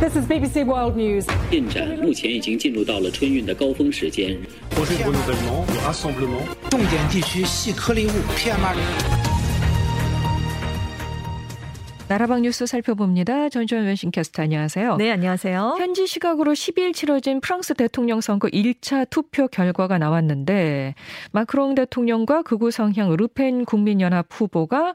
This is BBC World News. 进展目前已经进入到了春运的高峰时间。 projet de renouvellement, de rassemblement. 重点地区细颗粒物 PM2.5。 나라방 뉴스 살펴봅니다. 전주현 왼신캐스터 안녕하세요. 네, 안녕하세요. 현지 시각으로 10일 치러진 프랑스 대통령 선거 1차 투표 결과가 나왔는데 마크롱 대통령과 극우 성향 르펜 국민연합 후보가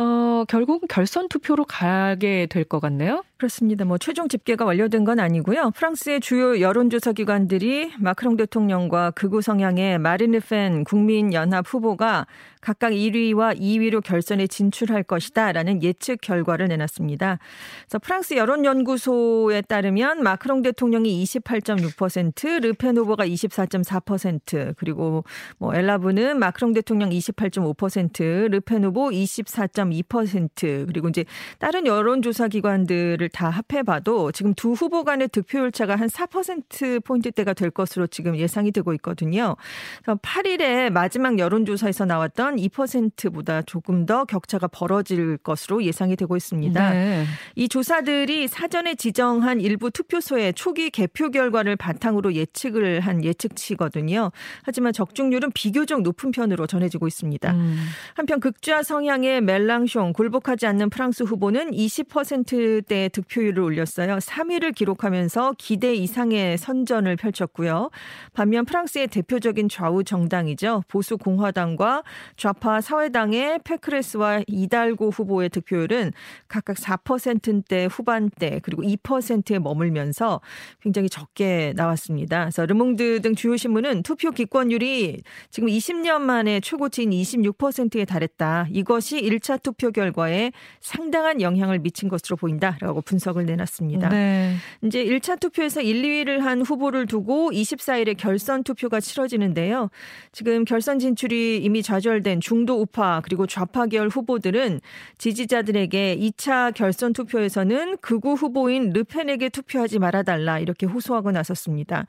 어, 결국 결선 투표로 가게 될 것 같네요. 그렇습니다. 뭐 최종 집계가 완료된 건 아니고요. 프랑스의 주요 여론조사 기관들이 마크롱 대통령과 극우 성향의 마린 르펜 국민연합 후보가 각각 1위와 2위로 결선에 진출할 것이다라는 예측 결과를 내놨습니다. 그래서 프랑스 여론연구소에 따르면 마크롱 대통령이 28.6%, 르펜 후보가 24.4%, 그리고 뭐 엘라브는 마크롱 대통령 28.5%, 르펜 후보 24.2%, 그리고 이제 다른 여론조사 기관들을 다 합해봐도 지금 두 후보 간의 득표율 차가 한 4% 포인트대가 될 것으로 지금 예상이 되고 있거든요. 그래서 8일에 마지막 여론조사에서 나왔던 2%보다 조금 더 격차가 벌어질 것으로 예상이 되고 있습니다. 네. 이 조사들이 사전에 지정한 일부 투표소의 초기 개표 결과를 바탕으로 예측을 한 예측치거든요. 하지만 적중률은 비교적 높은 편으로 전해지고 있습니다. 음. 한편 극좌 성향의 멜랑숑 굴복하지 않는 프랑스 후보는 20%대 득 표율을 올렸어요. 3위를 기록하면서 기대 이상의 선전을 펼쳤고요. 반면 프랑스의 대표적인 좌우 정당이죠. 보수 공화당과 좌파 사회당의 페크레스와 이달고 후보의 득표율은 각각 4%대 후반대 그리고 2%에 머물면서 굉장히 적게 나왔습니다. 그래서 르몽드 등 주요 신문은 투표 기권율이 지금 20년 만에 최고치인 26%에 달했다. 이것이 1차 투표 결과에 상당한 영향을 미친 것으로 보인다라고 분석을 내놨습니다. 네. 이제 1차 투표에서 1, 2위를 한 후보를 두고 24일에 결선 투표가 치러지는데요. 지금 결선 진출이 이미 좌절된 중도 우파 그리고 좌파 계열 후보들은 지지자들에게 2차 결선 투표에서는 극우 후보인 르펜에게 투표하지 말아달라 이렇게 호소하고 나섰습니다.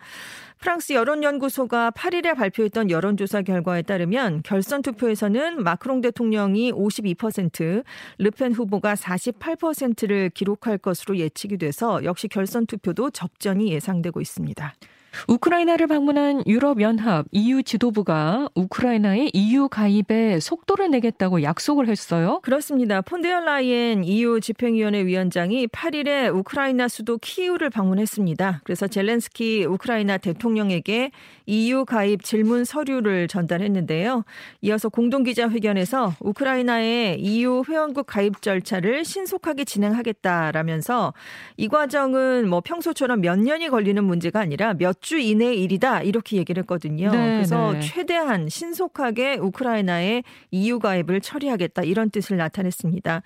프랑스 여론연구소가 8일에 발표했던 여론조사 결과에 따르면 결선 투표에서는 마크롱 대통령이 52%, 르펜 후보가 48%를 기록할 것으로 예측이 돼서 역시 결선 투표도 접전이 예상되고 있습니다. 우크라이나를 방문한 유럽연합 EU 지도부가 우크라이나의 EU 가입에 속도를 내겠다고 약속을 했어요. 그렇습니다. 폰데얼라이엔 EU 집행위원회 위원장이 8일에 우크라이나 수도 키이우를 방문했습니다. 그래서 젤렌스키 우크라이나 대통령에게 EU 가입 질문 서류를 전달했는데요. 이어서 공동기자회견에서 우크라이나의 EU 회원국 가입 절차를 신속하게 진행하겠다라면서 이 과정은 뭐 평소처럼 몇 년이 걸리는 문제가 아니라 몇주 이내의 일이다 이렇게 얘기를 했거든요. 네, 그래서 네. 최대한 신속하게 우크라이나의 EU 가입을 처리하겠다 이런 뜻을 나타냈습니다.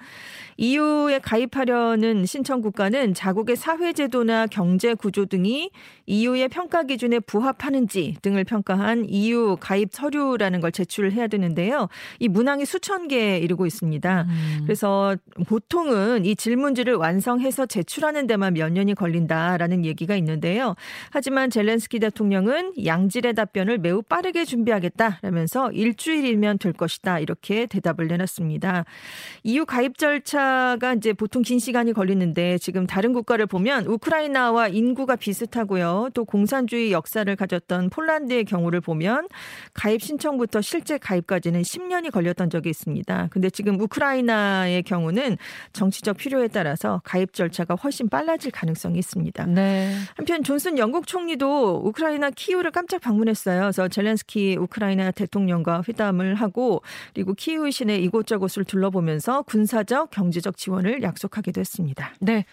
EU에 가입하려는 신청 국가는 자국의 사회 제도나 경제 구조 등이 EU의 평가 기준에 부합하는지 등을 평가한 EU 가입 서류라는 걸 제출을 해야 되는데요. 이 문항이 수천 개에 이르고 있습니다. 음. 그래서 보통은 이 질문지를 완성해서 제출하는 데만 몇 년이 걸린다라는 얘기가 있는데요. 하지만 젤렌스키 대통령은 양질의 답변을 매우 빠르게 준비하겠다라면서 일주일이면 될 것이다 이렇게 대답을 내놨습니다. EU 가입 절차가 이제 보통 긴 시간이 걸리는데 지금 다른 국가를 보면 우크라이나와 인구가 비슷하고요. 또 공산주의 역사를 가졌던 폴란드의 경우를 보면 가입 신청부터 실제 가입까지는 10년이 걸렸던 적이 있습니다. 근데 지금 우크라이나의 경우는 정치적 필요에 따라서 가입 절차가 훨씬 빨라질 가능성이 있습니다. 네. 한편 존슨 영국 총리도 우크라이나 키이우를 깜짝 방문했어요. 그래서 젤렌스키 우크라이나 대통령과 회담을 하고 그리고 키이우 시내 이곳저곳을 둘러보면서 군사적 경제적 지원을 약속하기도 했습니다. 네.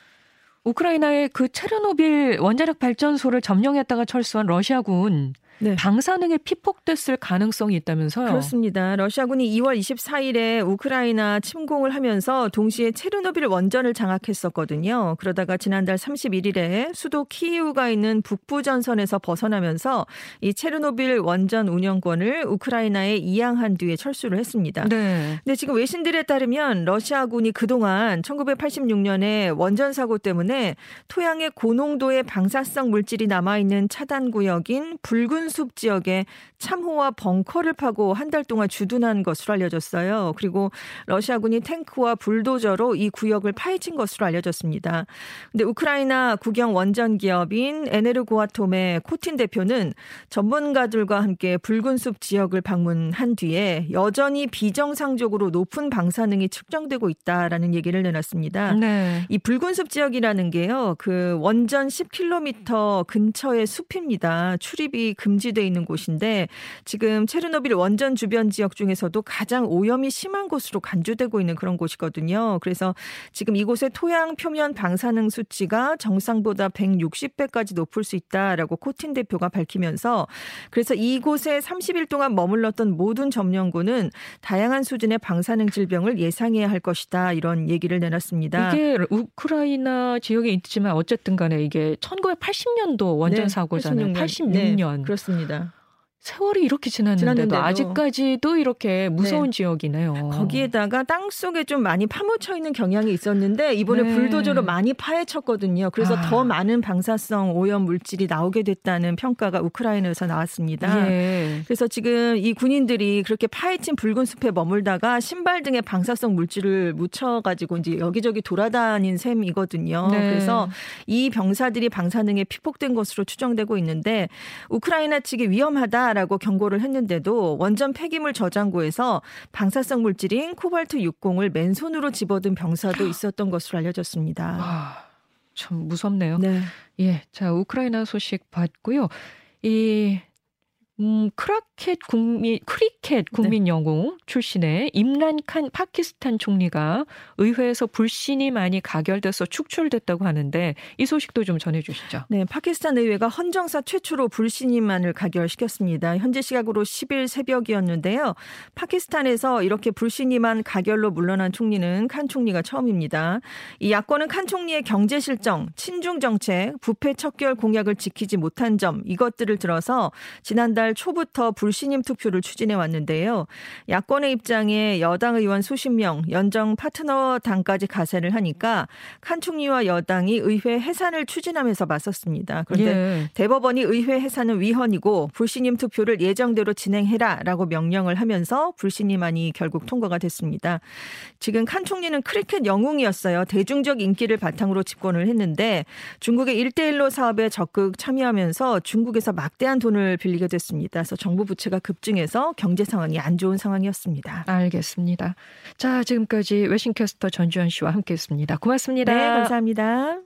우크라이나의 그 체르노빌 원자력 발전소를 점령했다가 철수한 러시아군 네. 방사능에 피폭됐을 가능성이 있다면서요? 그렇습니다. 러시아군이 2월 24일에 우크라이나 침공을 하면서 동시에 체르노빌 원전을 장악했었거든요. 그러다가 지난달 31일에 수도 키이우가 있는 북부 전선에서 벗어나면서 이 체르노빌 원전 운영권을 우크라이나에 이양한 뒤에 철수를 했습니다. 네. 근데 지금 외신들에 따르면 러시아군이 그동안 1986년에 원전 사고 때문에 토양에 고농도의 방사성 물질이 남아 있는 차단 구역인 붉은 붉은 숲 지역에 참호와 벙커를 파고 한 달 동안 주둔한 것으로 알려졌어요. 그리고 러시아군이 탱크와 불도저로 이 구역을 파헤친 것으로 알려졌습니다. 근데 우크라이나 국영 원전 기업인 에네르고아톰의 코틴 대표는 전문가들과 함께 붉은 숲 지역을 방문한 뒤에 여전히 비정상적으로 높은 방사능이 측정되고 있다라는 얘기를 내놨습니다. 네. 이 붉은 숲 지역이라는 게요. 그 원전 10km 근처의 숲입니다. 출입이 금 지돼 있는 곳인데 지금 체르노빌 원전 주변 지역 중에서도 가장 오염이 심한 곳으로 간주되고 있는 그런 곳이거든요. 그래서 지금 이곳의 토양 표면 방사능 수치가 정상보다 160배까지 높을 수 있다라고 코틴 대표가 밝히면서 그래서 이곳에 30일 동안 머물렀던 모든 점령군은 다양한 수준의 방사능 질병을 예상해야 할 것이다 이런 얘기를 내놨습니다. 이게 우크라이나 지역에 있지만 어쨌든 간에 이게 1980년도 원전 네, 사고잖아요. 86년. 86년. 네, 그렇습니다. 세월이 이렇게 지났는데도, 지났는데도. 아직까지도 이렇게 무서운 네. 지역이네요. 거기에다가 땅 속에 좀 많이 파묻혀 있는 경향이 있었는데 이번에 네. 불도저로 많이 파헤쳤거든요. 그래서 아. 더 많은 방사성 오염 물질이 나오게 됐다는 평가가 우크라이나에서 나왔습니다. 예. 그래서 지금 이 군인들이 그렇게 파헤친 붉은 숲에 머물다가 신발 등에 방사성 물질을 묻혀가지고 이제 여기저기 돌아다닌 셈이거든요. 네. 그래서 이 병사들이 방사능에 피폭된 것으로 추정되고 있는데 우크라이나 측이 위험하다 라고 경고를 했는데도 원전 폐기물 저장고에서 방사성 물질인 코발트 60을 맨손으로 집어든 병사도 있었던 것으로 알려졌습니다. 아, 참 무섭네요. 네. 예. 자, 우크라이나 소식 봤고요. 이 음, 크라켓 국민, 크리켓 국민 영웅 출신의 임란 칸 파키스탄 총리가 의회에서 불신이 많이 가결돼서 축출됐다고 하는데 이 소식도 좀 전해주시죠. 네, 파키스탄 의회가 헌정사 최초로 불신임안을 가결시켰습니다. 현재 시각으로 10일 새벽이었는데요. 파키스탄에서 이렇게 불신임안 가결로 물러난 총리는 칸 총리가 처음입니다. 이 야권은 칸 총리의 경제 실정, 친중 정책, 부패 척결 공약을 지키지 못한 점 이것들을 들어서 지난달 초부터 불신임 투표를 추진해 왔는데요. 야권의 입장에 여당 의원 수십 명, 연정 파트너 당까지 가세를 하니까 칸 총리와 여당이 의회 해산을 추진하면서 맞섰습니다. 그런데 예. 대법원이 의회 해산은 위헌이고 불신임 투표를 예정대로 진행해라라고 명령을 하면서 불신임안이 결국 통과가 됐습니다. 지금 칸 총리는 크리켓 영웅이었어요. 대중적 인기를 바탕으로 집권을 했는데 중국의 1대1로 사업에 적극 참여하면서 중국에서 막대한 돈을 빌리게 됐습니다. 그래서 정부 부채가 급증해서 경제 상황이 안 좋은 상황이었습니다. 알겠습니다. 자, 지금까지 외신캐스터 전주현 씨와 함께했습니다. 고맙습니다. 네, 감사합니다.